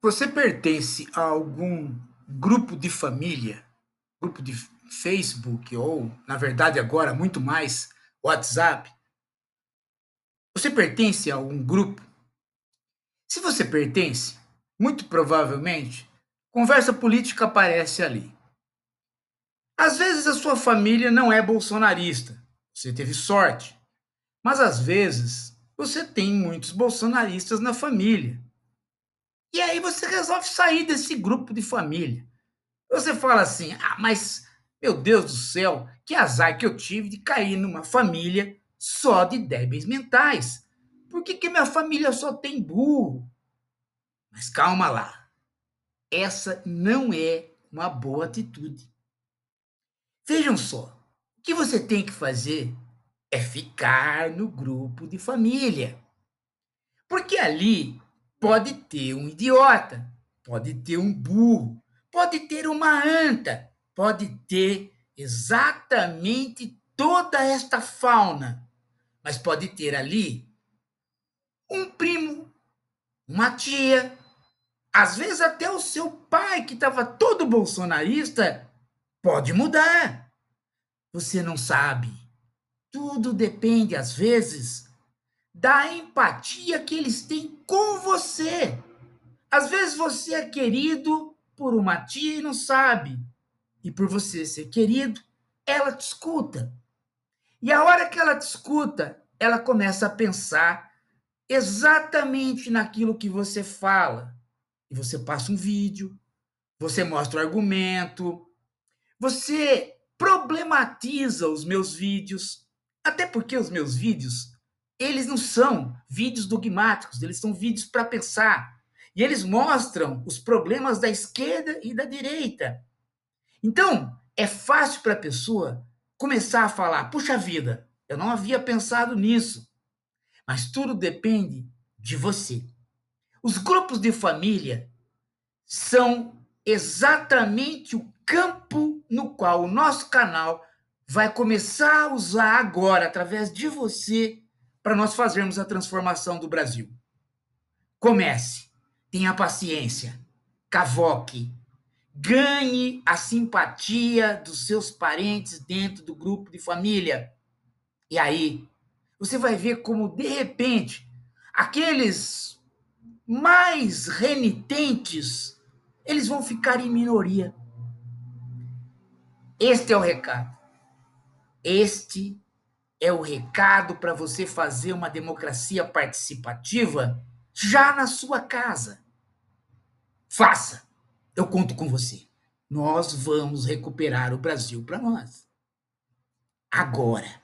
Você pertence a algum grupo de família, grupo de Facebook ou, na verdade, agora muito mais WhatsApp? Você pertence a algum grupo? Se você pertence, muito provavelmente, conversa política aparece ali. Às vezes a sua família não é bolsonarista, você teve sorte, mas às vezes você tem muitos bolsonaristas na família. E aí você resolve sair desse grupo de família. Você fala assim: ah, mas meu Deus do céu, que azar que eu tive de cair numa família só de débeis mentais. Por que, que minha família só tem burro? Mas calma lá. Essa não é uma boa atitude. Vejam só, o que você tem que fazer é ficar no grupo de família. Porque ali Pode ter um idiota, pode ter um burro, pode ter uma anta, pode ter exatamente toda esta fauna, mas pode ter ali um primo, uma tia, às vezes até o seu pai, que estava todo bolsonarista, pode mudar. Você não sabe. Tudo depende, às vezes, da empatia que eles têm com você. Às vezes você é querido por uma tia e não sabe. E por você ser querido, ela te escuta. E a hora que ela te escuta, ela começa a pensar exatamente naquilo que você fala. E você passa um vídeo, você mostra o argumento, você problematiza os meus vídeos. Até porque os meus vídeos eles não são vídeos dogmáticos, eles são vídeos para pensar. E eles mostram os problemas da esquerda e da direita. Então, é fácil para a pessoa começar a falar: puxa vida, eu não havia pensado nisso. Mas tudo depende de você. Os grupos de família são exatamente o campo no qual o nosso canal vai começar a usar agora, através de você, para nós fazermos a transformação do Brasil. Comece, tenha paciência, cavoque, ganhe a simpatia dos seus parentes dentro do grupo de família. E aí, você vai ver como, de repente, aqueles mais renitentes, eles vão ficar em minoria. Este é o recado. Este é o recado para você fazer uma democracia participativa já na sua casa. Faça. Eu conto com você. Nós vamos recuperar o Brasil para nós. Agora.